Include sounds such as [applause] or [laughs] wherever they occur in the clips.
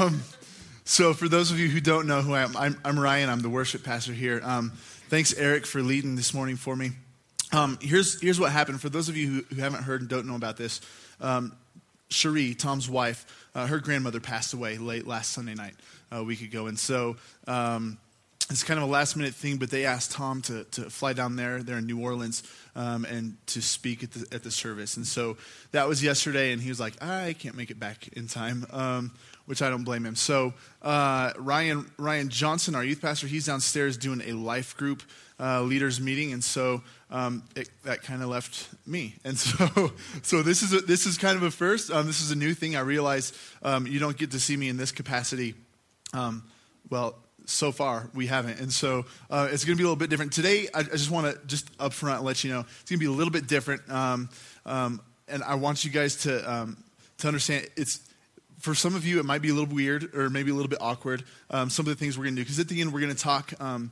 Um, so, for those of you who don't know who I am, I'm, I'm Ryan. I'm the worship pastor here. Um, thanks, Eric, for leading this morning for me. Um, here's, here's what happened. For those of you who, who haven't heard and don't know about this, um, Cherie, Tom's wife, uh, her grandmother passed away late last Sunday night, a week ago. And so um, it's kind of a last minute thing, but they asked Tom to, to fly down there, there in New Orleans, um, and to speak at the, at the service. And so that was yesterday, and he was like, I can't make it back in time. Which I don't blame him. So uh, Ryan Ryan Johnson, our youth pastor, he's downstairs doing a life group uh, leaders meeting, and so um, it, that kind of left me. And [laughs] so so this is a, this is kind of a first. Um, this is a new thing. I realize um, you don't get to see me in this capacity. Um, well. So far, we haven't, and so uh, it's going to be a little bit different today. I, I just want to just up front let you know it's going to be a little bit different, um, um, and I want you guys to to understand it's for some of you, it might be a little weird or maybe a little bit awkward, um, some of the things we're going to do. Because at the end, we're going to talk um,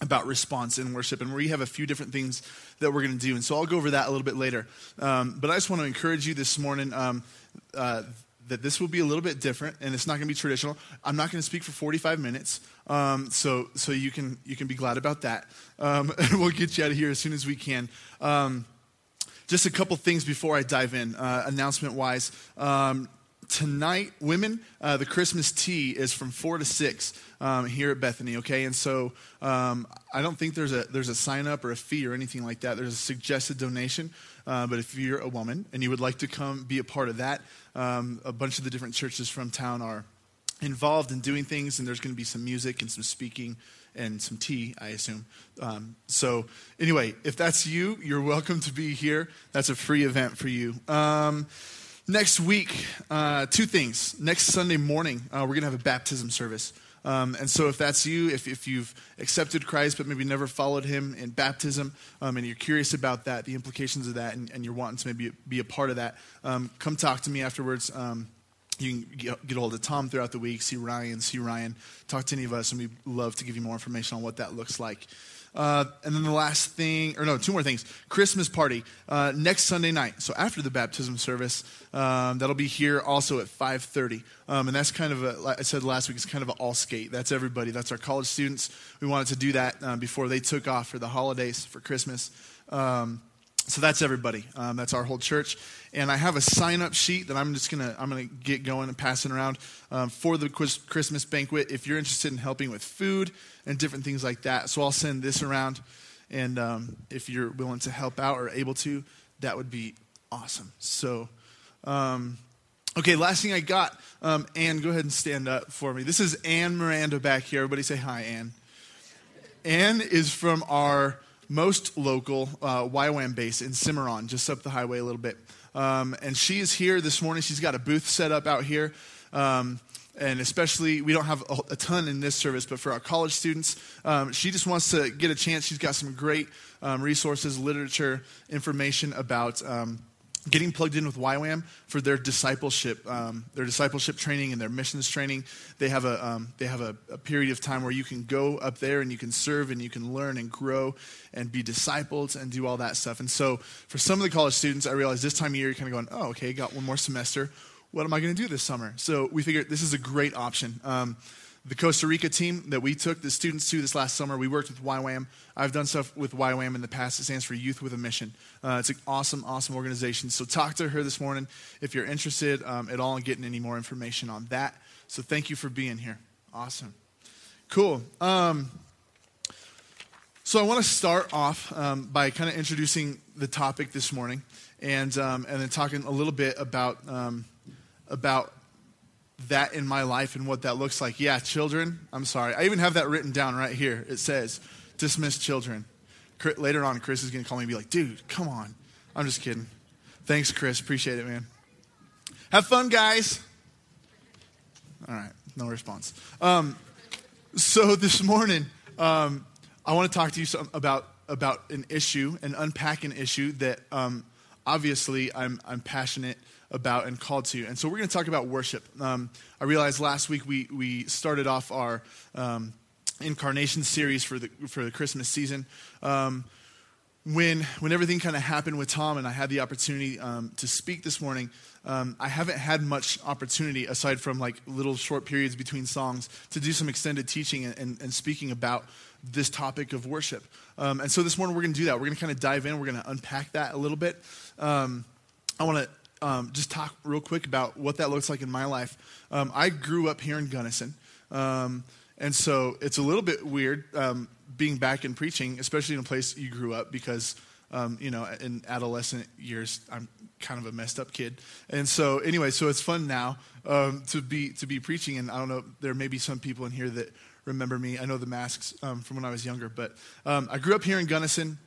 about response in worship, and we have a few different things that we're going to do. And so I'll go over that a little bit later. Um, but I just want to encourage you this morning um, uh, that this will be a little bit different, and it's not going to be traditional. I'm not going to speak for 45 minutes, um, so so you can you can be glad about that. Um, [laughs] and we'll get you out of here as soon as we can just a couple things before I dive in, uh, announcement wise. Tonight, women, uh, the Christmas tea is from four to six um, here at Bethany. Okay, and so um, I don't think there's a there's a sign up or a fee or anything like that. There's a suggested donation, uh, but if you're a woman and you would like to come be a part of that, um, a bunch of the different churches from town are involved in doing things, and there's going to be some music and some speaking and some tea, I assume. Um, so, anyway, if that's you, you're welcome to be here. That's a free event for you. Um, Next week, uh, two things. Next Sunday morning, uh, we're going to have a baptism service. Um, and so, if that's you, if, if you've accepted Christ but maybe never followed him in baptism, um, and you're curious about that, the implications of that, and, and you're wanting to maybe be a part of that, um, come talk to me afterwards. Um, you can get, get hold of Tom throughout the week, see Ryan, see Ryan, talk to any of us, and we'd love to give you more information on what that looks like. Uh, and then the last thing, or no, two more things. Christmas party uh, next Sunday night. So after the baptism service, um, that'll be here also at 5:30. Um, and that's kind of a, like I said last week, it's kind of an all skate. That's everybody. That's our college students. We wanted to do that uh, before they took off for the holidays for Christmas. Um, so that's everybody. Um, that's our whole church. And I have a sign up sheet that I'm just gonna I'm gonna get going and passing around um, for the Christmas banquet. If you're interested in helping with food and different things like that, so I'll send this around. And um, if you're willing to help out or able to, that would be awesome. So, um, okay, last thing I got. Um, Anne, go ahead and stand up for me. This is Anne Miranda back here. Everybody say hi, Anne. Anne is from our most local uh, YWAM base in Cimarron, just up the highway a little bit. Um, and she is here this morning. She's got a booth set up out here. Um, and especially, we don't have a, a, ton in this service, but for our college students, um, she just wants to get a chance. She's got some great um, resources, literature, information about um, getting plugged in with YWAM for their discipleship, um, their discipleship training and their missions training. They have a um, they have a, a, period of time where you can go up there and you can serve and you can learn and grow and be discipled and do all that stuff. And so, for some of the college students, I realize this time of year you're kind of going, oh, okay, got one more semester. What am I going to do this summer? So we figured this is a great option. Um, the Costa Rica team that we took the students to this last summer, we worked with YWAM. I've done stuff with YWAM in the past. It stands for Youth with a Mission. Uh, it's an awesome, awesome organization. So talk to her this morning if you're interested um, at all in getting any more information on that. So thank you for being here. Awesome. Cool. Um, so I want to start off um, by kind of introducing the topic this morning and, um, and then talking a little bit about, um, about that in my life and what that looks like. Yeah, children, I'm sorry. I even have that written down right here. It says, dismiss children. Later on, Chris is going to call me and be like, dude, come on. I'm just kidding. Thanks, Chris. Appreciate it, man. Have fun, guys. All right, no response. Um, so [laughs] this morning, um, I want to talk to you some, about about an issue, and unpack an issue that um, obviously I'm I'm passionate about and called to. And so we're going to talk about worship. Um, I realized last week we, we started off our um, incarnation series for the, for the Christmas season. Um, when, when everything kind of happened with Tom and I had the opportunity um, to speak this morning, um, I haven't had much opportunity, aside from like little short periods between songs, to do some extended teaching and, and, and speaking about this topic of worship. Um, and so this morning we're going to do that. We're going to kind of dive in. We're going to unpack that a little bit. Um, I want to um, just talk real quick about what that looks like in my life. Um, I grew up here in Gunnison. Um, and so it's a little bit weird um, being back in preaching, especially in a place you grew up, because, you know, in adolescent years, I'm kind of a messed up kid. And so, anyway, so it's fun now to, be, to be preaching. And I don't know, there may be some people in here that remember me. I know the masks um, from when I was younger, but um, I grew up here in Gunnison.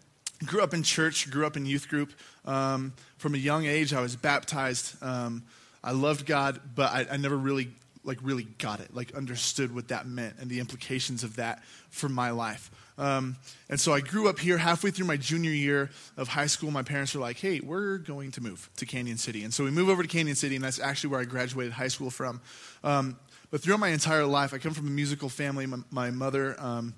Grew up in church, grew up in youth group. Um, from a young age, I was baptized. Um, I loved God, but I, I never really like really got it, like understood what that meant and the implications of that for my life. Um, and so I grew up here halfway through my junior year of high school. My parents were like, hey, we're going to move to Cañon City. And so we move over to Cañon City, and that's actually where I graduated high school from. Um, but throughout my entire life, I come from a musical family. My, my mother, um,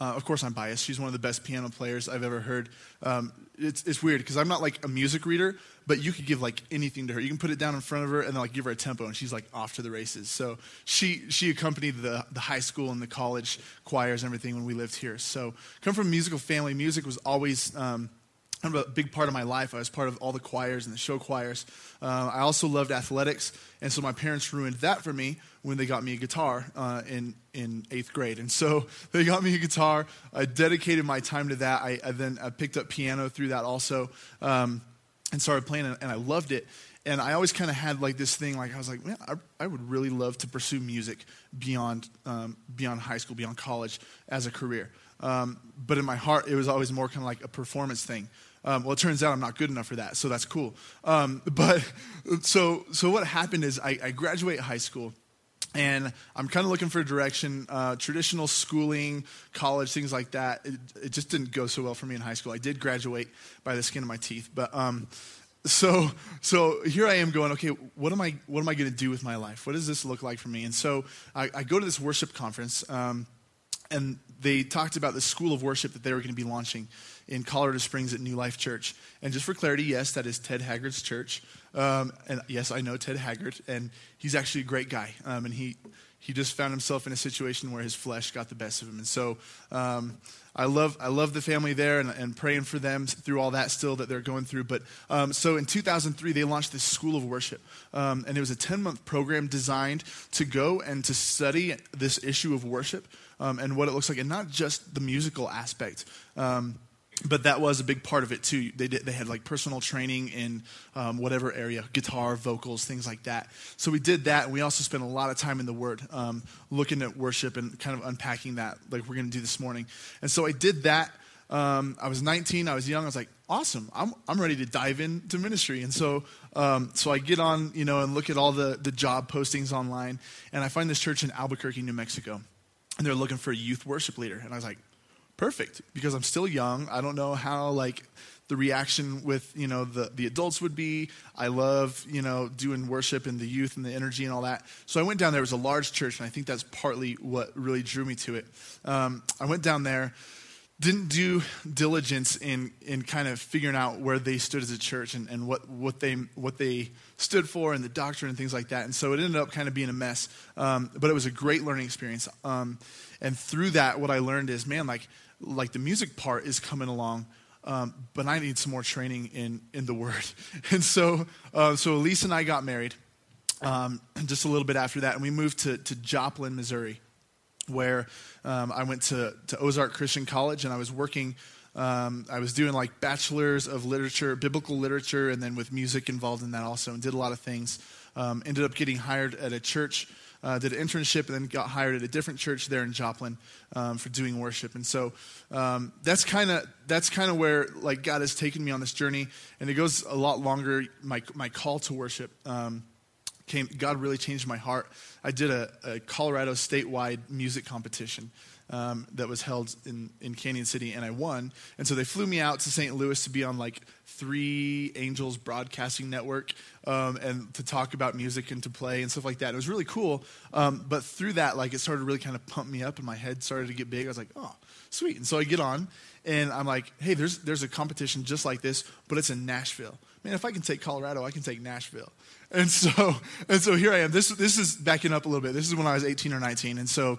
uh, of course, I'm biased. She's one of the best piano players I've ever heard. Um, it's, it's weird because I'm not like a music reader, but you could give like anything to her. You can put it down in front of her and then like give her a tempo, and she's like off to the races. So she she accompanied the the high school and the college choirs and everything when we lived here. So come from a musical family. Music was always um, of a big part of my life. I was part of all the choirs and the show choirs. Uh, I also loved athletics, and so my parents ruined that for me when they got me a guitar uh, in in eighth grade. And so [laughs] they got me a guitar. I dedicated my time to that. I, I then I picked up piano through that also, um, and started playing, and I loved it. And I always kind of had like this thing, like I was like, man, I, I would really love to pursue music beyond um, beyond high school, beyond college as a career. Um, but in my heart, it was always more kind of like a performance thing. Um, well, it turns out I'm not good enough for that, so that's cool. Um, but [laughs] so, so what happened is I, I graduate high school, and I'm kind of looking for direction. Uh, traditional schooling, college, things like that. It, it, just didn't go so well for me in high school. I did graduate by the skin of my teeth, but um, so so here I am going. Okay, what am I what am I going to do with my life? What does this look like for me? And so I, I go to this worship conference, um, and they talked about the school of worship that they were going to be launching in Colorado Springs at New Life Church. And just for clarity, yes, that is Ted Haggard's church. Um, and yes, I know Ted Haggard, and he's actually a great guy. Um, and he, he just found himself in a situation where his flesh got the best of him. And so um, I, love, I love the family there and, and, praying for them through all that still that they're going through. But um, so in 2003, they launched this school of worship. Um, and it was a 10 month program designed to go and to study this issue of worship um, and what it looks like, and not just the musical aspect. Um, but that was a big part of it too. They did, they had like personal training in um, whatever area, guitar, vocals, things like that. So we did that, and we also spent a lot of time in the Word, um, looking at worship and kind of unpacking that, like we're going to do this morning. And so I did that. Um, I was 19. I was young. I was like, awesome. I'm I'm ready to dive into ministry. And so um, so I get on, you know, and look at all the the job postings online, and I find this church in Albuquerque, New Mexico, and they're looking for a youth worship leader. And I was like perfect because I'm still young. I don't know how like the reaction with you know the the adults would be. I love you know doing worship and the youth and the energy and all that. So I went down there. It was a large church, and I think that's partly what really drew me to it. Um, I went down there. Didn't do diligence in, in kind of figuring out where they stood as a church and, and what, what, they, what they stood for and the doctrine and things like that. And so it ended up kind of being a mess. Um, but it was a great learning experience. Um, and through that, what I learned is, man, like like the music part is coming along, um, but I need some more training in in the word. [laughs] And so, uh, so Elise and I got married um, [clears throat] just a little bit after that, and we moved to to Joplin, Missouri, where um, I went to to Ozark Christian College, and I was working. Um, I was doing like bachelors of literature, biblical literature, and then with music involved in that also, and did a lot of things. Um, ended up getting hired at a church uh, did an internship, and then got hired at a different church there in Joplin um, for doing worship. And so um, that's kind of that's kind of where like God has taken me on this journey, and it goes a lot longer. My my call to worship. Um, came, God really changed my heart. I did a, a Colorado statewide music competition um, that was held in, in Cañon City, and I won. And so they flew me out to St. Louis to be on like three Angels broadcasting network um, and to talk about music and to play and stuff like that. It was really cool. Um, but through that, like it started to really kind of pump me up, and my head started to get big. I was like, oh, sweet. And so I get on, and I'm like, hey, there's there's a competition just like this, but it's in Nashville man, if I can take Colorado, I can take Nashville. And so, and so here I am. This, this is backing up a little bit. This is when I was 18 or 19. And so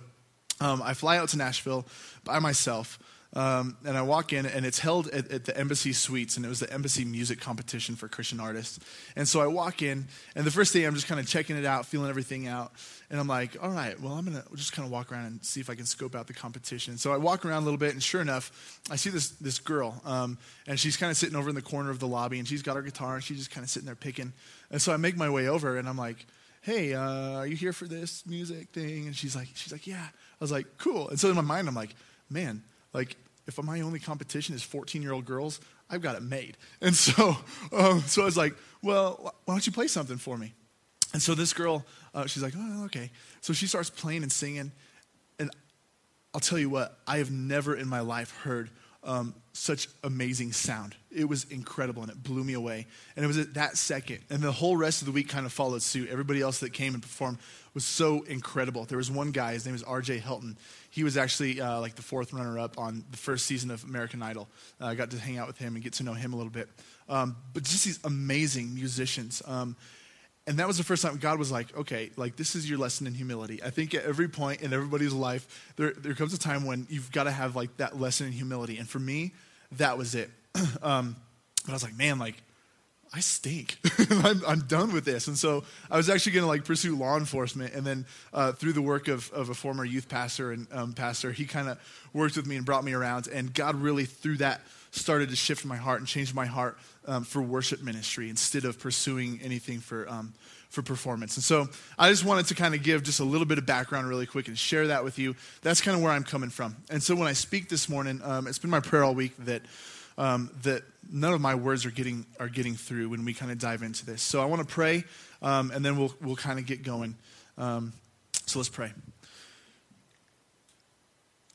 um, I fly out to Nashville by myself. Um, and I walk in, and it's held at, at, the embassy suites, and it was the embassy music competition for Christian artists. And so I walk in, and the first day I'm just kind of checking it out, feeling everything out. And I'm like, all right, well, I'm going to just kind of walk around and see if I can scope out the competition. So I walk around a little bit, and sure enough, I see this, this girl, um, and she's kind of sitting over in the corner of the lobby, and she's got her guitar, and she's just kind of sitting there picking. And so I make my way over, and I'm like, hey, uh, are you here for this music thing? And she's like, she's like, yeah. I was like, cool. And so in my mind, I'm like, man, like, if my only competition is 14 year old girls, I've got it made. And so, [laughs] um, so I was like, well, why don't you play something for me? And so this girl, uh, she's like, oh, okay. So she starts playing and singing. And I'll tell you what, I have never in my life heard um, such amazing sound. It was incredible and it blew me away. And it was at that second. And the whole rest of the week kind of followed suit. Everybody else that came and performed was so incredible. There was one guy, his name was RJ Helton. He was actually uh, like the fourth runner up on the first season of American Idol. Uh, I got to hang out with him and get to know him a little bit. Um, but just these amazing musicians. Um, and that was the first time God was like, okay, like this is your lesson in humility. I think at every point in everybody's life, there, there comes a time when you've got to have like that lesson in humility. And for me, that was it. [clears throat] um, but I was like, man, like I stink. [laughs] I'm, I'm, done with this. And so I was actually going to like pursue law enforcement. And then uh, through the work of, of a former youth pastor and um, pastor, he kind of worked with me and brought me around. And God really, through that, started to shift my heart and change my heart um, for worship ministry instead of pursuing anything for, um, for performance. And so I just wanted to kind of give just a little bit of background really quick and share that with you. That's kind of where I'm coming from. And so when I speak this morning, um, it's been my prayer all week that, um, that none of my words are getting, are getting through when we kind of dive into this. So I want to pray, um, and then we'll, we'll kind of get going. Um, so let's pray.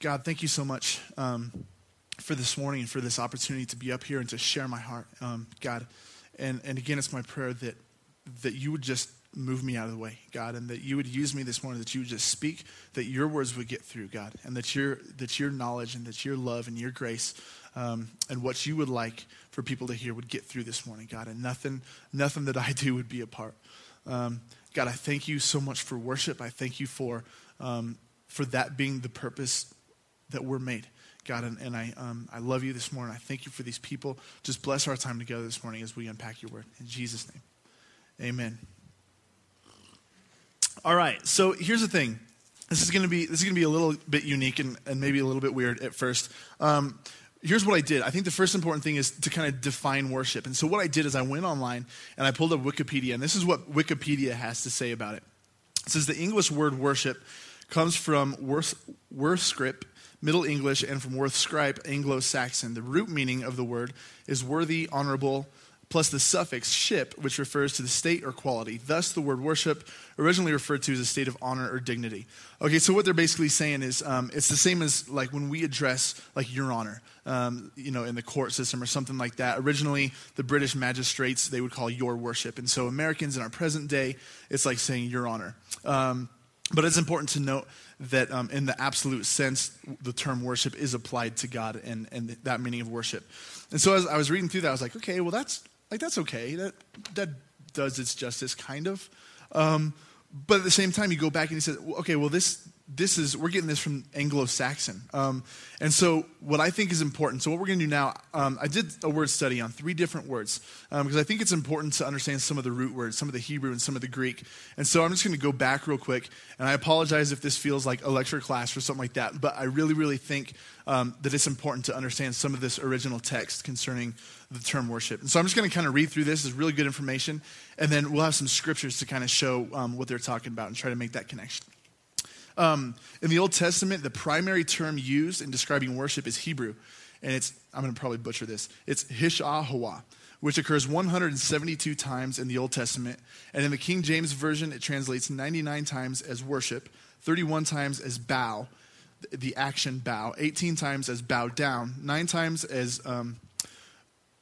God, thank you so much um, for this morning and for this opportunity to be up here and to share my heart, um, God. And, and again, it's my prayer that, that you would just move me out of the way, God, and that you would use me this morning, that you would just speak, that your words would get through, God, and that your, that your knowledge and that your love and your grace um, and what you would like for people to hear would get through this morning, God, and nothing, nothing that I do would be a part. Um, God, I thank you so much for worship. I thank you for, um, for that being the purpose that we're made. God, and, and I, um, I love you this morning. I thank you for these people. Just bless our time together this morning as we unpack your word. In Jesus' name, amen. All right, so here's the thing. This is going to be this is to be a little bit unique and, and maybe a little bit weird at first. Um, here's what I did. I think the first important thing is to kind of define worship. And so what I did is I went online and I pulled up Wikipedia, and this is what Wikipedia has to say about it. It says the English word worship comes from worth, worthscrip, Middle English, and from Worth worthscripe, Anglo-Saxon. The root meaning of the word is worthy, honorable, plus the suffix ship, which refers to the state or quality. Thus, the word worship originally referred to as a state of honor or dignity. Okay, so what they're basically saying is um, it's the same as like when we address like your honor, um, you know, in the court system or something like that. Originally, the British magistrates they would call your worship, and so Americans in our present day, it's like saying your honor. Um, but it's important to note that um, in the absolute sense, the term worship is applied to God and, and that meaning of worship. And so as I was reading through that, I was like, okay, well, that's like that's okay. That that does its justice, kind of. Um, but at the same time, you go back and you say, okay, well, this this is we're getting this from Anglo-Saxon, um, and so what I think is important. So what we're going to do now, um, I did a word study on three different words because um, I think it's important to understand some of the root words, some of the Hebrew and some of the Greek. And so I'm just going to go back real quick, and I apologize if this feels like a lecture class or something like that. But I really, really think um, that it's important to understand some of this original text concerning the term worship. And so I'm just going to kind of read through this. It's really good information, and then we'll have some scriptures to kind of show um, what they're talking about and try to make that connection. Um, in the Old Testament, the primary term used in describing worship is Hebrew, and it's, I'm going to probably butcher this, it's Hishahawa, which occurs 172 times in the Old Testament. And in the King James Version, it translates 99 times as worship, 31 times as bow, the action bow, 18 times as bow down, 9 times as um,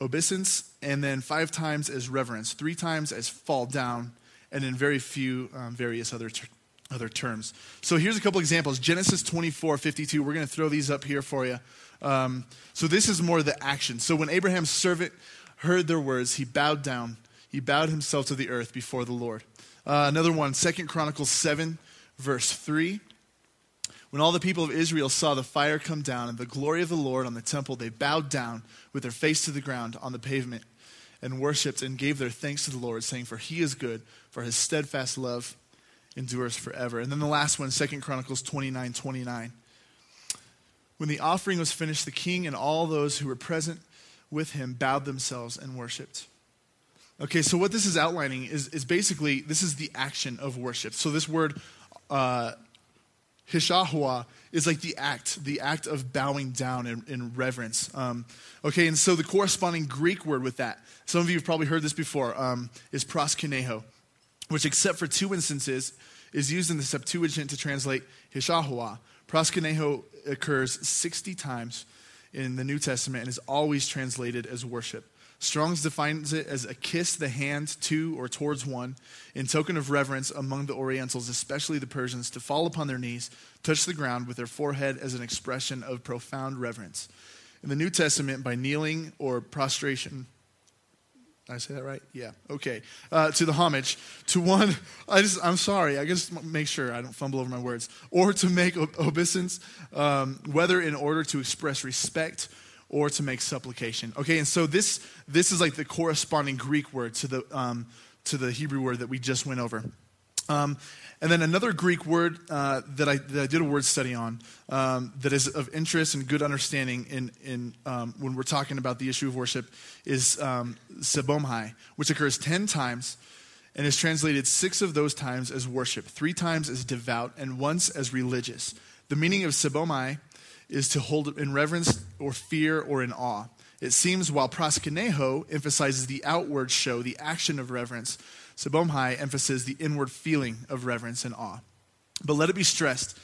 obeisance, and then 5 times as reverence, 3 times as fall down, and in very few um, various other terms other terms. So here's a couple examples. Genesis 24, 52. We're going to throw these up here for you. Um, so this is more the action. So when Abraham's servant heard their words, he bowed down. He bowed himself to the earth before the Lord. Uh, another one, Second Chronicles 7, verse 3. When all the people of Israel saw the fire come down and the glory of the Lord on the temple, they bowed down with their face to the ground on the pavement and worshiped and gave their thanks to the Lord, saying, For he is good, for his steadfast love endures forever. And then the last one, Second Chronicles 29 29. When the offering was finished, the king and all those who were present with him bowed themselves and worshiped. Okay, so what this is outlining is, is basically this is the action of worship. So this word uh, Hishahua is like the act, the act of bowing down in, in reverence. Um, okay, and so the corresponding Greek word with that, some of you have probably heard this before, um, is proskuneo, which, except for two instances, is used in the Septuagint to translate Hishahua. Proskuneo occurs 60 times in the New Testament and is always translated as worship. Strong's defines it as a kiss the hand to or towards one in token of reverence among the Orientals, especially the Persians, to fall upon their knees, touch the ground with their forehead as an expression of profound reverence. In the New Testament, by kneeling or prostration, I say that right? Yeah. Okay. Uh, to the homage to one. I just. I'm sorry. I just make sure I don't fumble over my words. Or to make obeisance, um, whether in order to express respect or to make supplication. Okay, and so this this is like the corresponding Greek word to the um, to the Hebrew word that we just went over. Um, and then another Greek word uh, that, I, that I did a word study on um, that is of interest and good understanding in, in um, when we're talking about the issue of worship is um, sebomai, which occurs 10 times and is translated six of those times as worship, three times as devout, and once as religious. The meaning of sebomai is to hold in reverence or fear or in awe. It seems while proskuneo emphasizes the outward show, the action of reverence, sebomai emphasizes the inward feeling of reverence and awe. But let it be stressed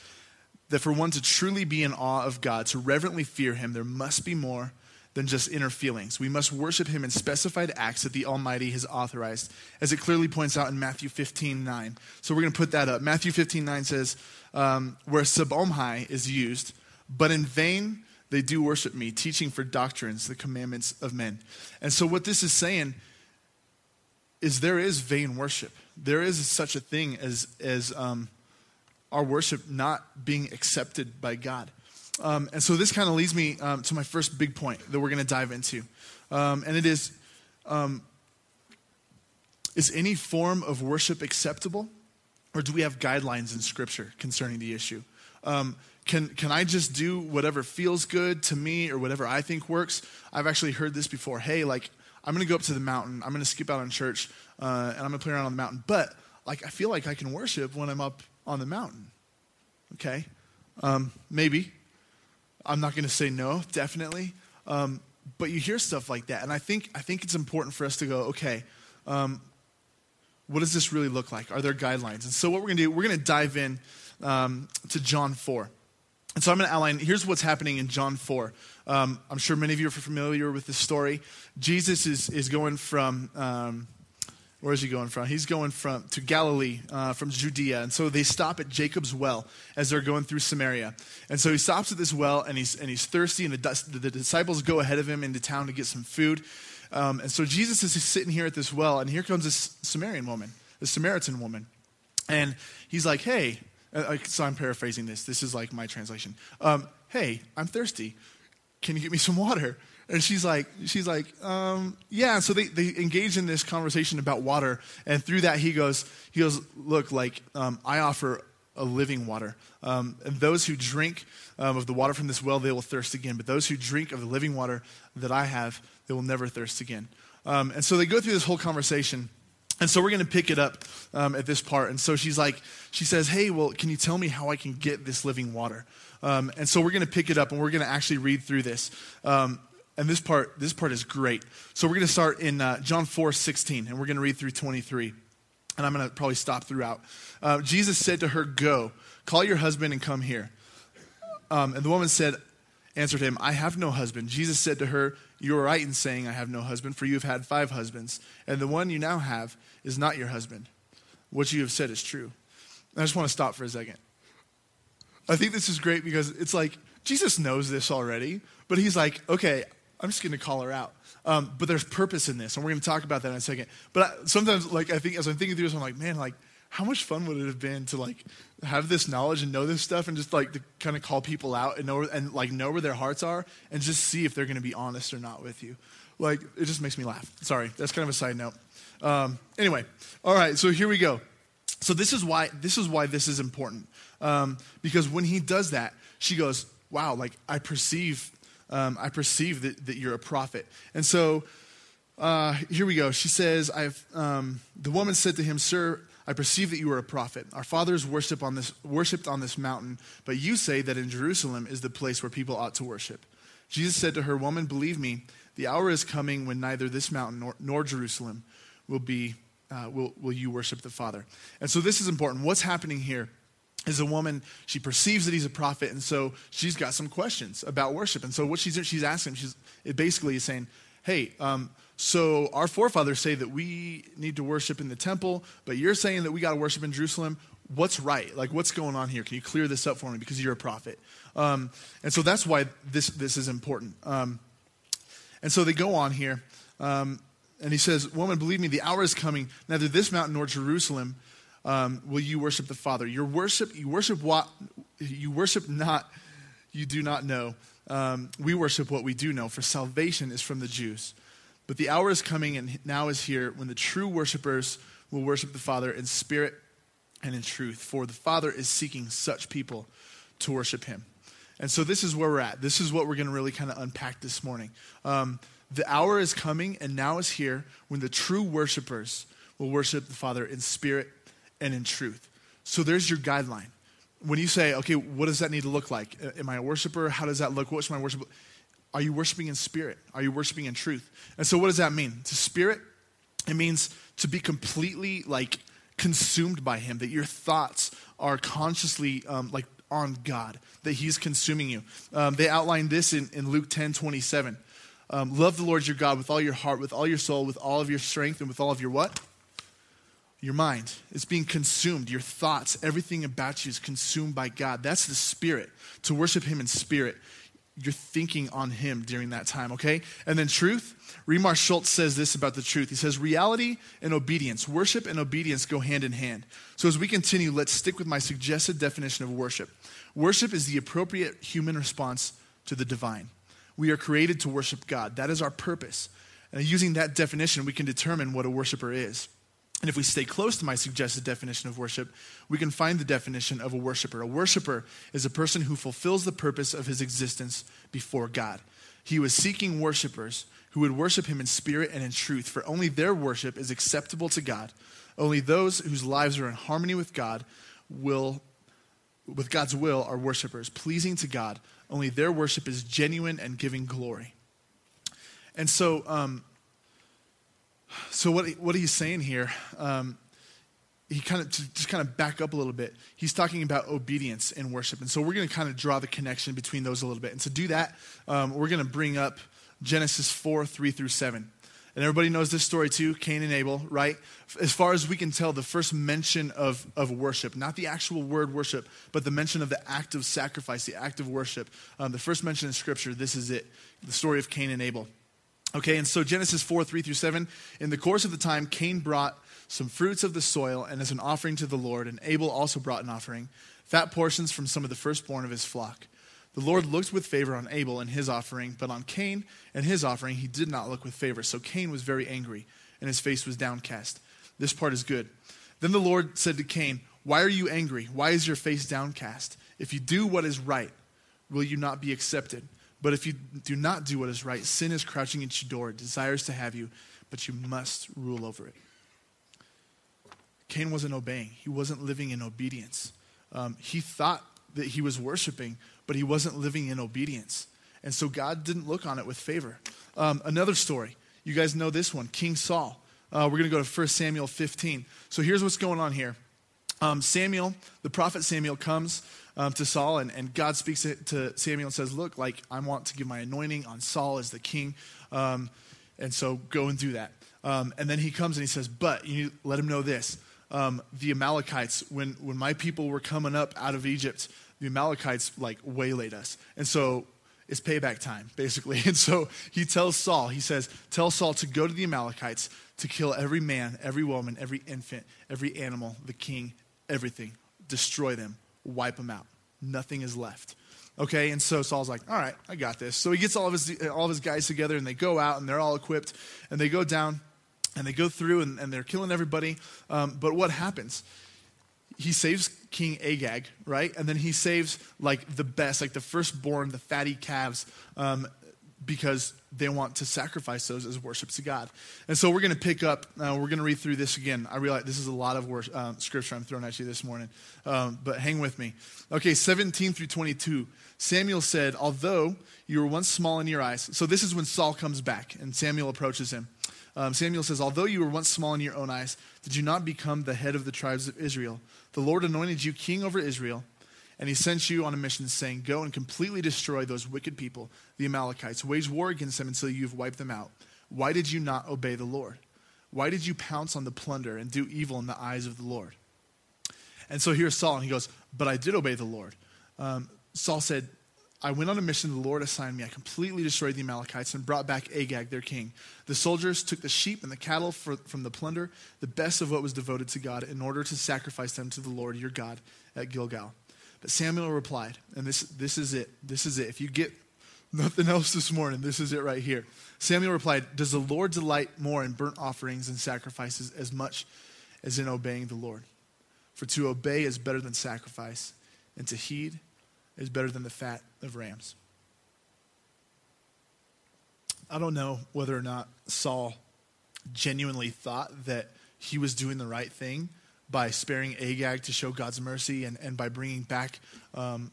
that for one to truly be in awe of God, to reverently fear Him, there must be more than just inner feelings. We must worship Him in specified acts that the Almighty has authorized, as it clearly points out in Matthew 15 9. So we're going to put that up. Matthew 15 9 says, um, where sebomai is used, but in vain they do worship me, teaching for doctrines the commandments of men. And so, what this is saying is there is vain worship. There is such a thing as, as um, our worship not being accepted by God. Um, and so, this kind of leads me um, to my first big point that we're going to dive into. Um, and it is um, Is any form of worship acceptable? Or do we have guidelines in Scripture concerning the issue? Um, can, can I just do whatever feels good to me or whatever I think works? I've actually heard this before. Hey, like, I'm going to go up to the mountain. I'm going to skip out on church uh, and I'm going to play around on the mountain. But, like, I feel like I can worship when I'm up on the mountain. Okay? Um, maybe. I'm not going to say no, definitely. Um, but you hear stuff like that. And I think, I think it's important for us to go, okay, um, what does this really look like? Are there guidelines? And so, what we're going to do, we're going to dive in um, to John 4. And so I'm going to outline here's what's happening in John 4. Um, I'm sure many of you are familiar with this story. Jesus is, is going from, um, where is he going from? He's going from to Galilee, uh, from Judea. And so they stop at Jacob's well as they're going through Samaria. And so he stops at this well and he's, and he's thirsty, and the, the disciples go ahead of him into town to get some food. Um, and so Jesus is sitting here at this well, and here comes this Samaritan woman, this Samaritan woman. And he's like, hey, uh, so I'm paraphrasing this. This is like my translation. Um, hey, I'm thirsty. Can you get me some water? And she's like, she's like, um, yeah. So they, they engage in this conversation about water, and through that he goes, he goes, look, like um, I offer a living water, um, and those who drink um, of the water from this well, they will thirst again. But those who drink of the living water that I have, they will never thirst again. Um, and so they go through this whole conversation, and so we're going to pick it up um, at this part. And so she's like, she says, Hey, well, can you tell me how I can get this living water? Um, and so we're going to pick it up and we're going to actually read through this. Um, and this part, this part is great. So we're going to start in uh, John 4 16, and we're going to read through 23. And I'm going to probably stop throughout. Uh, Jesus said to her, Go, call your husband and come here. Um, and the woman said, answered him, I have no husband. Jesus said to her, You are right in saying, I have no husband, for you have had five husbands, and the one you now have is not your husband. What you have said is true. I just want to stop for a second. I think this is great because it's like Jesus knows this already, but he's like, Okay, I'm just going to call her out. Um, but there's purpose in this, and we're going to talk about that in a second. But I, sometimes, like I think, as I'm thinking through this, I'm like, man, like how much fun would it have been to like have this knowledge and know this stuff, and just like to kind of call people out and know and like know where their hearts are, and just see if they're going to be honest or not with you. Like it just makes me laugh. Sorry, that's kind of a side note. Um, anyway, all right, so here we go. So this is why this is why this is important um, because when he does that, she goes, "Wow, like I perceive, um, I perceive that, that you're a prophet." And so uh, here we go. She says, "I've." Um, the woman said to him, "Sir." I perceive that you are a prophet. Our fathers worship on this, worshipped on this mountain, but you say that in Jerusalem is the place where people ought to worship. Jesus said to her, Woman, believe me, the hour is coming when neither this mountain nor, nor Jerusalem will be uh, will, will you worship the Father? And so this is important. What's happening here is a woman, she perceives that he's a prophet, and so she's got some questions about worship. And so what she's, she's asking, she's, it basically is saying, hey, um, so our forefathers say that we need to worship in the temple, but you're saying that we got to worship in Jerusalem. What's right? Like, what's going on here? Can you clear this up for me because you're a prophet? Um, and so that's why this, this is important. Um, and so they go on here. Um, and he says, Woman, believe me, the hour is coming, neither this mountain nor Jerusalem um, will you worship the Father. Your worship, you worship what you worship not, you do not know. Um, we worship what we do know, for salvation is from the Jews. But the hour is coming and now is here when the true worshipers will worship the Father in spirit and in truth, for the Father is seeking such people to worship him. And so this is where we're at. This is what we're going to really kind of unpack this morning. Um, the hour is coming and now is here when the true worshipers will worship the Father in spirit and in truth. So there's your guideline. When you say, okay, what does that need to look like? Am I a worshiper? How does that look? What's my worship? Are you worshiping in spirit? Are you worshiping in truth? And so what does that mean? To spirit, it means to be completely like consumed by Him, that your thoughts are consciously um, like on God, that He's consuming you. Um, they outline this in, in Luke 10 27. Um, love the Lord your God with all your heart, with all your soul, with all of your strength, and with all of your what? Your mind. It's being consumed. Your thoughts, everything about you is consumed by God. That's the spirit. To worship Him in spirit, you're thinking on Him during that time, okay? And then truth. Remar Schultz says this about the truth. He says, reality and obedience, worship and obedience go hand in hand. So as we continue, let's stick with my suggested definition of worship. Worship is the appropriate human response to the divine. We are created to worship God. That is our purpose. And using that definition, we can determine what a worshiper is. And if we stay close to my suggested definition of worship, we can find the definition of a worshiper. A worshiper is a person who fulfills the purpose of his existence before God. He was seeking worshipers who would worship him in spirit and in truth, for only their worship is acceptable to God. Only those whose lives are in harmony with God will with God's will are worshipers, pleasing to God. Only their worship is genuine and giving glory. And so, um, so what, what he's saying here, um, he kind of just kind of back up a little bit. He's talking about obedience and worship, and so we're going to kind of draw the connection between those a little bit. And to do that, um, we're going to bring up Genesis four three through seven. And everybody knows this story too Cain and Abel, right? As far as we can tell, the first mention of, of worship, not the actual word worship, but the mention of the act of sacrifice, the act of worship. Um, the first mention in Scripture, this is it the story of Cain and Abel. Okay, and so Genesis 4 3 through 7. In the course of the time, Cain brought some fruits of the soil and as an offering to the Lord, and Abel also brought an offering, fat portions from some of the firstborn of his flock. The Lord looked with favor on Abel and his offering, but on Cain and his offering he did not look with favor. So Cain was very angry, and his face was downcast. This part is good. Then the Lord said to Cain, Why are you angry? Why is your face downcast? If you do what is right, will you not be accepted? But if you do not do what is right, sin is crouching at your door, it desires to have you, but you must rule over it. Cain wasn't obeying, he wasn't living in obedience. Um, he thought that he was worshiping, but he wasn't living in obedience. And so God didn't look on it with favor. Um, another story. You guys know this one King Saul. Uh, we're going to go to 1 Samuel 15. So here's what's going on here. Um, Samuel, the prophet Samuel, comes um, to Saul, and, and God speaks to Samuel and says, Look, like, I want to give my anointing on Saul as the king. Um, and so go and do that. Um, and then he comes and he says, But you let him know this um, the Amalekites, when, when my people were coming up out of Egypt, the Amalekites like waylaid us. And so it's payback time, [laughs] basically. And so he tells Saul, he says, Tell Saul to go to the Amalekites to kill every man, every woman, every infant, every animal, the king, everything. Destroy them, wipe them out. Nothing is left. Okay, and so Saul's like, all right, I got this. So he gets all of his all of his guys together and they go out and they're all equipped and they go down and they go through and, and they're killing everybody. Um, but what happens? He saves King Agag, right? And then he saves like the best, like the firstborn, the fatty calves, um, because they want to sacrifice those as worship to God. And so we're going to pick up, uh, we're going to read through this again. I realize this is a lot of worship, uh, scripture I'm throwing at you this morning, um, but hang with me. Okay, 17 through 22. Samuel said, Although you were once small in your eyes, so this is when Saul comes back and Samuel approaches him. Um, Samuel says, Although you were once small in your own eyes, did you not become the head of the tribes of Israel? The Lord anointed you king over Israel and he sent you on a mission saying, Go and completely destroy those wicked people, the Amalekites. Wage war against them until you've wiped them out. Why did you not obey the Lord? Why did you pounce on the plunder and do evil in the eyes of the Lord? And so here's Saul, and he goes, But I did obey the Lord. Um, Saul said, I went on a mission the Lord assigned me. I completely destroyed the Amalekites and brought back Agag, their king. The soldiers took the sheep and the cattle for, from the plunder, the best of what was devoted to God, in order to sacrifice them to the Lord your God at Gilgal. But Samuel replied, and this, this is it. This is it. If you get nothing else this morning, this is it right here. Samuel replied, Does the Lord delight more in burnt offerings and sacrifices as much as in obeying the Lord? For to obey is better than sacrifice, and to heed is better than the fat of rams. I don't know whether or not Saul genuinely thought that he was doing the right thing by sparing Agag to show God's mercy and, and by bringing back um,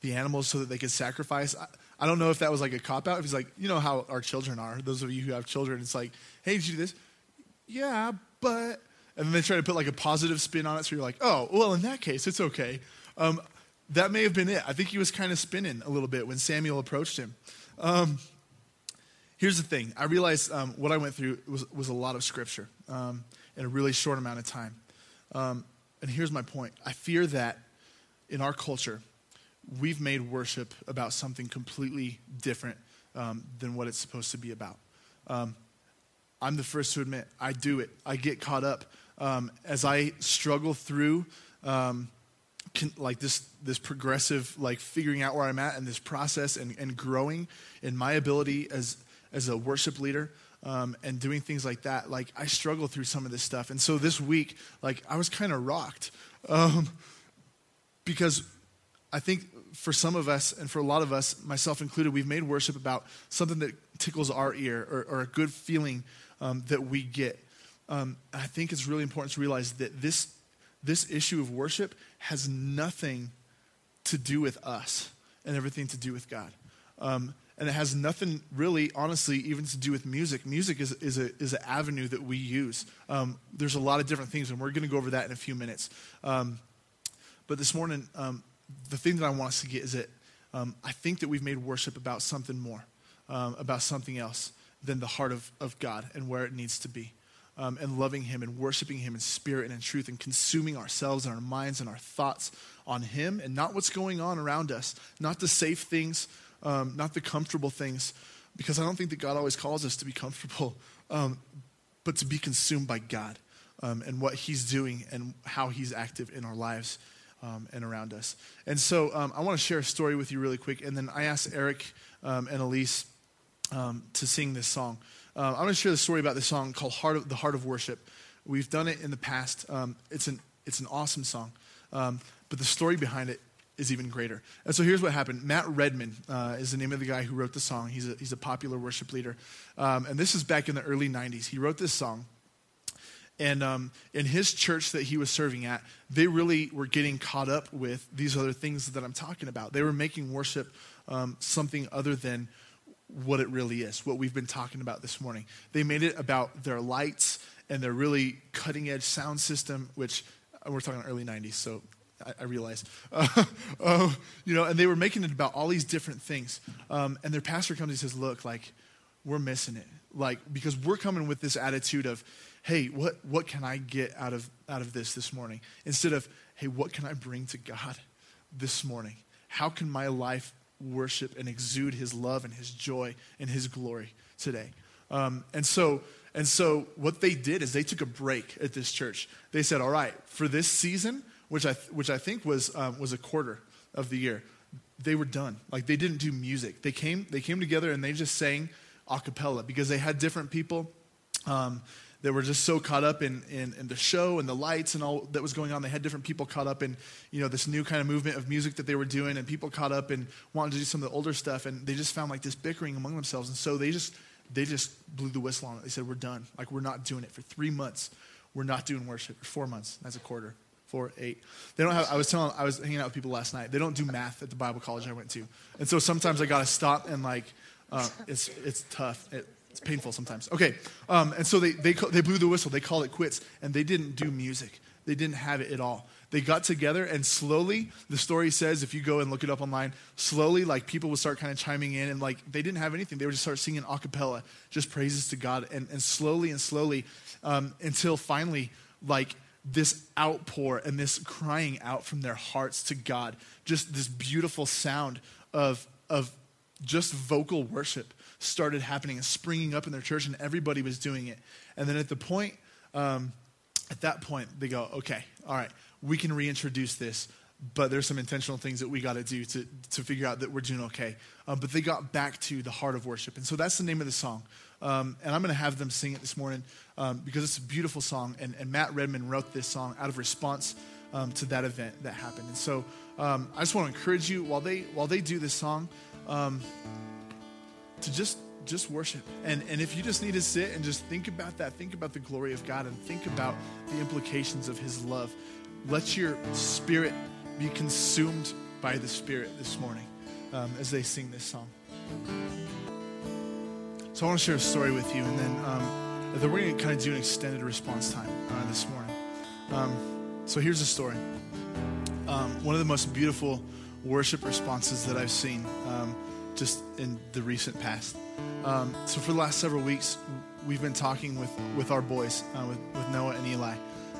the animals so that they could sacrifice. I, I don't know if that was like a cop out. If he's like, you know how our children are. Those of you who have children, it's like, hey, did you do this? Yeah, but. And then they try to put like a positive spin on it. So you're like, oh, well, in that case, it's okay. Um, that may have been it. I think he was kind of spinning a little bit when Samuel approached him. Um, here's the thing I realized um, what I went through was, was a lot of scripture um, in a really short amount of time. Um, and here's my point I fear that in our culture, we've made worship about something completely different um, than what it's supposed to be about. Um, I'm the first to admit I do it. I get caught up um, as I struggle through um, can, like this this progressive like figuring out where I'm at and this process and, and growing in my ability as as a worship leader um, and doing things like that, like I struggle through some of this stuff. And so this week, like I was kind of rocked um, because I think for some of us and for a lot of us, myself included, we've made worship about something that tickles our ear or, or a good feeling um, that we get. Um, I think it's really important to realize that this this issue of worship has nothing to do with us and everything to do with God. Um, and it has nothing really, honestly, even to do with music. Music is, is, a, is an avenue that we use. Um, there's a lot of different things, and we're going to go over that in a few minutes. Um, but this morning, um, the thing that I want us to get is that um, I think that we've made worship about something more, um, about something else than the heart of, of God and where it needs to be. Um, and loving Him and worshiping Him in spirit and in truth and consuming ourselves and our minds and our thoughts on Him and not what's going on around us, not the safe things um, not the comfortable things, because I don't think that God always calls us to be comfortable, um, but to be consumed by God um, and what He's doing and how He's active in our lives um, and around us. And so um, I want to share a story with you really quick, and then I asked Eric um, and Elise to sing this song. Uh, I'm going to share the story about this song called Heart of, The Heart of Worship. We've done it in the past. it's, an, it's an awesome song. but the story behind it is even greater. And so here's what happened. Matt Redman uh, is the name of the guy who wrote the song. He's a, he's a popular worship leader. Um, and this is back in the early 90s. He wrote this song. And um, in his church that he was serving at, they really were getting caught up with these other things that I'm talking about. They were making worship um, something other than what it really is, what we've been talking about this morning. They made it about their lights and their really cutting edge sound system, which we're talking early 90s, so I, I realize. [laughs] Uh, uh, you know, and they were making it about all these different things. Um, and their pastor comes and says, Look, like, we're missing it. Like, because we're coming with this attitude of, hey, what, what can I get out of, out of this this morning? Instead of, hey, what can I bring to God this morning? How can my life worship and exude his love and his joy and his glory today. Um, and so, and so what they did is they took a break at this church. They said, all right, for this season, which I, which I think was, um, was a quarter of the year, they were done. Like they didn't do music. They came, they came together and they just sang a cappella because they had different people. Um, that were just so caught up in, in, in, the show and the lights and all that was going on. They had different people caught up in, you know, this new kind of movement of music that they were doing and people caught up in wanting to do some of the older stuff. And they just found like this bickering among themselves. And so they just, they just blew the whistle on it. They said, we're done. Like we're not doing it for three months. We're not doing worship for four months. That's a quarter. Four, eight. They don't have, I was telling, I was hanging out with people last night. They don't do math at the Bible college I went to. And so sometimes I got to stop and like, uh, it's, it's tough. It, it's painful sometimes. Okay, um, and so they, they, they blew the whistle. They called it quits, and they didn't do music. They didn't have it at all. They got together, and slowly, the story says, if you go and look it up online, slowly, like people would start kind of chiming in, and like they didn't have anything. They would just start singing a cappella, just praises to God, and, and slowly and slowly, um, until finally, like this outpour and this crying out from their hearts to God, just this beautiful sound of, of just vocal worship started happening and springing up in their church, and everybody was doing it. And then at the point, um, at that point, they go, okay, all right, we can reintroduce this, but there's some intentional things that we got to do to figure out that we're doing okay. Um, but they got back to the heart of worship, and so that's the name of the song. Um, and I'm going to have them sing it this morning um, because it's a beautiful song. And, and, Matt Redman wrote this song out of response um, to that event that happened. And so um, I just want to encourage you while they while they do this song um, to just just worship. And, and if you just need to sit and just think about that, think about the glory of God and think about the implications of His love, let your spirit be consumed by the Spirit this morning um, as they sing this song. So I want to share a story with you, and then, um, then we're going to kind of do an extended response time uh, this morning. Um, so here's the story. Um, one of the most beautiful worship responses that I've seen um, just in the recent past. Um, so for the last several weeks, we've been talking with, with our boys, uh, with, with Noah and Eli,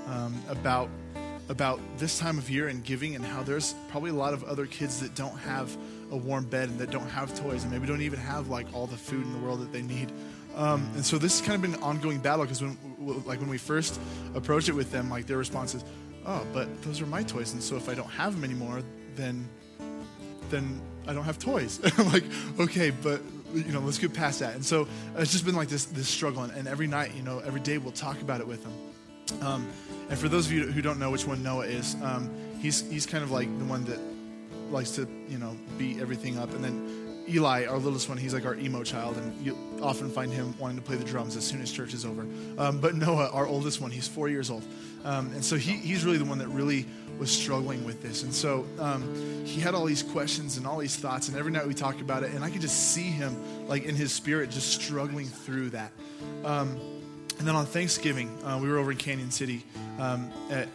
um, about about this time of year and giving and how there's probably a lot of other kids that don't have a warm bed and that don't have toys and maybe don't even have like all the food in the world that they need. Um, and so this has kind of been an ongoing battle because when like when we first approach it with them, like their response is, "Oh, but those are my toys, and so if I don't have them anymore, then then I don't have toys." [laughs] Like, "Okay, but you know, let's get past that. And so it's just been like this this struggle. And, every night, you know, every day we'll talk about it with them. Um, and for those of you who don't know which one Noah is, um, he's he's kind of like the one that likes to you know beat everything up. And then Eli, our littlest one, he's like our emo child, and you often find him wanting to play the drums as soon as church is over. Um, but Noah, our oldest one, he's four years old, um, and so he, he's really the one that really was struggling with this. And so um, he had all these questions and all these thoughts, and every night we talked about it, and I could just see him, like in his spirit, just struggling through that. Um, and then on Thanksgiving, uh, we were over in Cañon City um, at,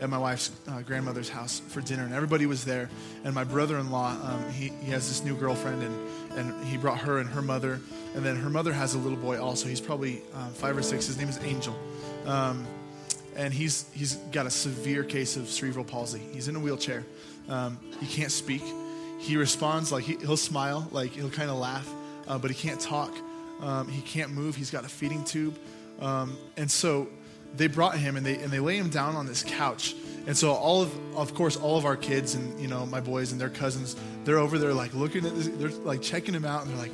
at my wife's uh, grandmother's house for dinner, and everybody was there. And my brother in law, um, he, he has this new girlfriend, and, and he brought her and her mother. And then her mother has a little boy also. He's probably uh, five or six. His name is Angel. Um, and he's he's got a severe case of cerebral palsy. He's in a wheelchair. Um, he can't speak. He responds like he, will smile, like he'll kind of laugh, uh, but he can't talk. Um, he can't move. He's got a feeding tube, um, and so they brought him and they and they lay him down on this couch. And so all of of course all of our kids and you know my boys and their cousins they're over there like looking at this, they're like checking him out and they're like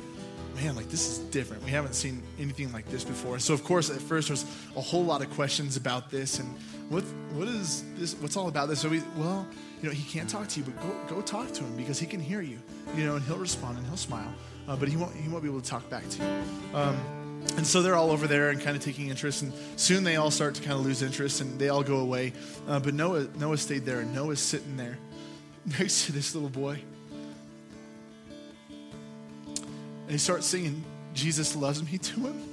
man, like this is different. We haven't seen anything like this before. So of course, at first there's a whole lot of questions about this and what what is this? What's all about this? So we well, you know, he can't talk to you, but go go talk to him because he can hear you, you know, and he'll respond and he'll smile, uh, but he won't he won't be able to talk back to you. Um, and so they're all over there and kind of taking interest, and soon they all start to kind of lose interest, and they all go away. Uh, but Noah Noah stayed there, and Noah's sitting there [laughs] next to this little boy And he starts singing, Jesus loves me to him.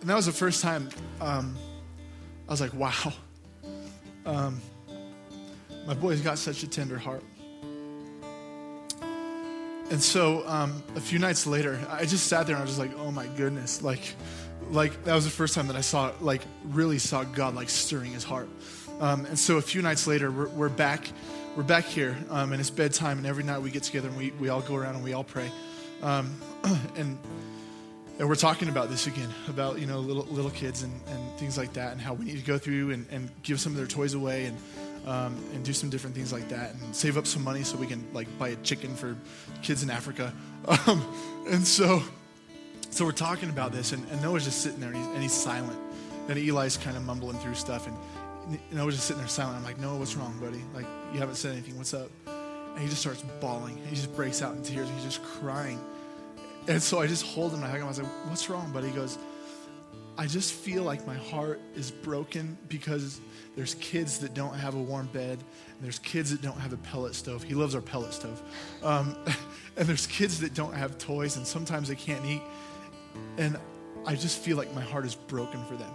And that was the first time um, I was like, wow. Um, my boy's got such a tender heart. And so um, a few nights later, I just sat there and I was just like, oh my goodness, like, like that was the first time that I saw, like, really saw God like stirring his heart. Um, and so a few nights later, we're, we're back, we're back here, um, and it's bedtime, and every night we get together and we, we all go around and we all pray. Um, [clears throat] and and we're talking about this again about you know little little kids and, and things like that and how we need to go through and, and give some of their toys away and um, and do some different things like that and save up some money so we can like buy a chicken for kids in Africa. [laughs] Um, and so so we're talking about this and, and Noah's just sitting there and he's, and he's silent. And Eli's kind of mumbling through stuff and Noah's just sitting there silent. I'm like Noah what's wrong buddy? Like you haven't said anything. What's up? And he just starts bawling. He just breaks out in tears he's just crying. And so I just hold him and I hug him. I was like, What's wrong, buddy? He goes, I just feel like my heart is broken because there's kids that don't have a warm bed, and there's kids that don't have a pellet stove. He loves our pellet stove. Um, [laughs] and there's kids that don't have toys, and sometimes they can't eat. And I just feel like my heart is broken for them.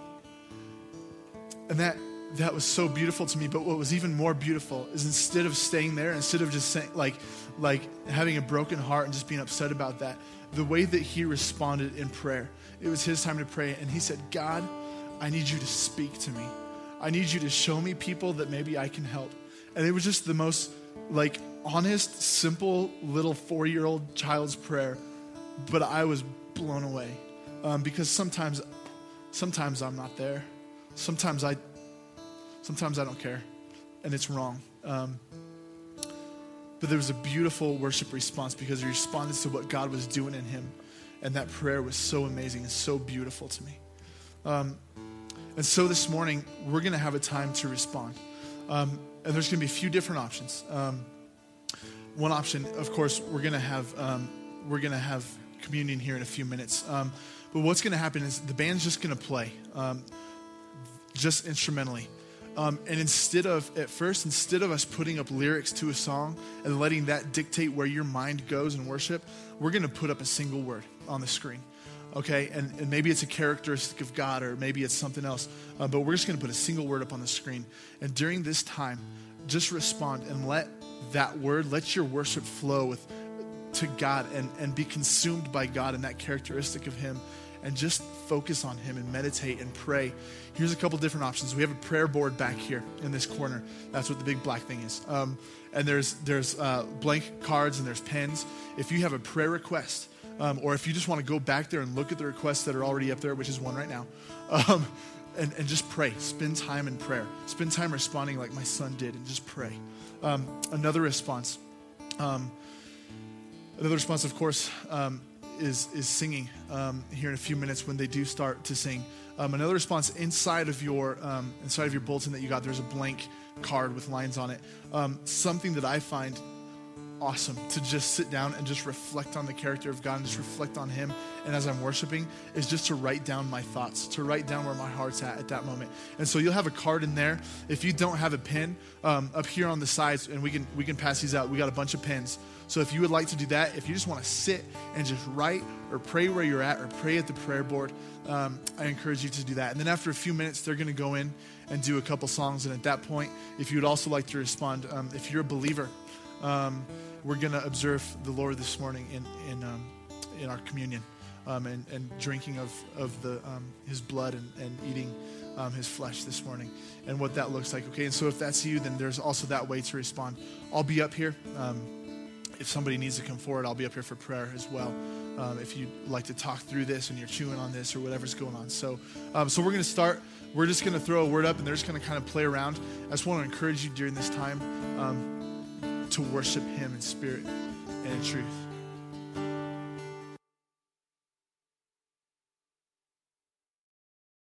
And that that was so beautiful to me. But what was even more beautiful is instead of staying there, instead of just saying like like having a broken heart and just being upset about that, the way that he responded in prayer. It was his time to pray, and he said, God, I need you to speak to me. I need you to show me people that maybe I can help. And it was just the most like honest, simple little four year old child's prayer. But I was blown away um, because sometimes, sometimes I'm not there. Sometimes I, sometimes I don't care, and it's wrong. Um, but there was a beautiful worship response because he responded to what God was doing in him. And that prayer was so amazing and so beautiful to me. Um, and so this morning, we're going to have a time to respond. Um, and there's going to be a few different options. Um, one option, of course, we're going to have um, we're going to have communion here in a few minutes. Um, but what's going to happen is the band's just going to play, um, just instrumentally. Um, and instead of, at first, instead of us putting up lyrics to a song and letting that dictate where your mind goes in worship, we're going to put up a single word on the screen. Okay? And, and maybe it's a characteristic of God or maybe it's something else. Uh, but we're just going to put a single word up on the screen. And during this time, just respond and let that word, let your worship flow with to God and, and be consumed by God and that characteristic of Him and just focus on Him and meditate and pray. Here's a couple different options. We have a prayer board back here in this corner. That's what the big black thing is. Um, and there's there's uh, blank cards and there's pens. If you have a prayer request, um, or if you just want to go back there and look at the requests that are already up there, which is one right now, [laughs] um, and, and just pray. Spend time in prayer. Spend time responding like my son did, and just pray. Um, another response. Um, another response, of course, um, is, is singing um, here in a few minutes when they do start to sing. Um, another response inside of your um, inside of your bulletin that you got, there's a blank card with lines on it. Um, something that I find awesome to just sit down and just reflect on the character of God and just reflect on Him. And as I'm worshiping, is just to write down my thoughts, to write down where my heart's at at that moment. And so you'll have a card in there. If you don't have a pen, um, up here on the sides, and we can we can pass these out. We got a bunch of pens. So if you would like to do that, if you just want to sit and just write or pray where you're at or pray at the prayer board, um, I encourage you to do that. And then after a few minutes, they're going to go in and do a couple songs. And at that point, if you would also like to respond, um, if you're a believer, um, we're going to observe the Lord this morning in, in, um, in our communion um, and, and drinking of, of the, um, his blood and, and eating his flesh this morning and what that looks like. Okay, and so if that's you, then there's also that way to respond. I'll be up here if somebody needs to come forward, I'll be up here for prayer as well. Um, if you'd like to talk through this and you're chewing on this or whatever's going on. So, um, so we're going to start. We're just going to throw a word up and they're just going to kind of play around. I just want to encourage you during this time um, to worship Him in spirit and in truth.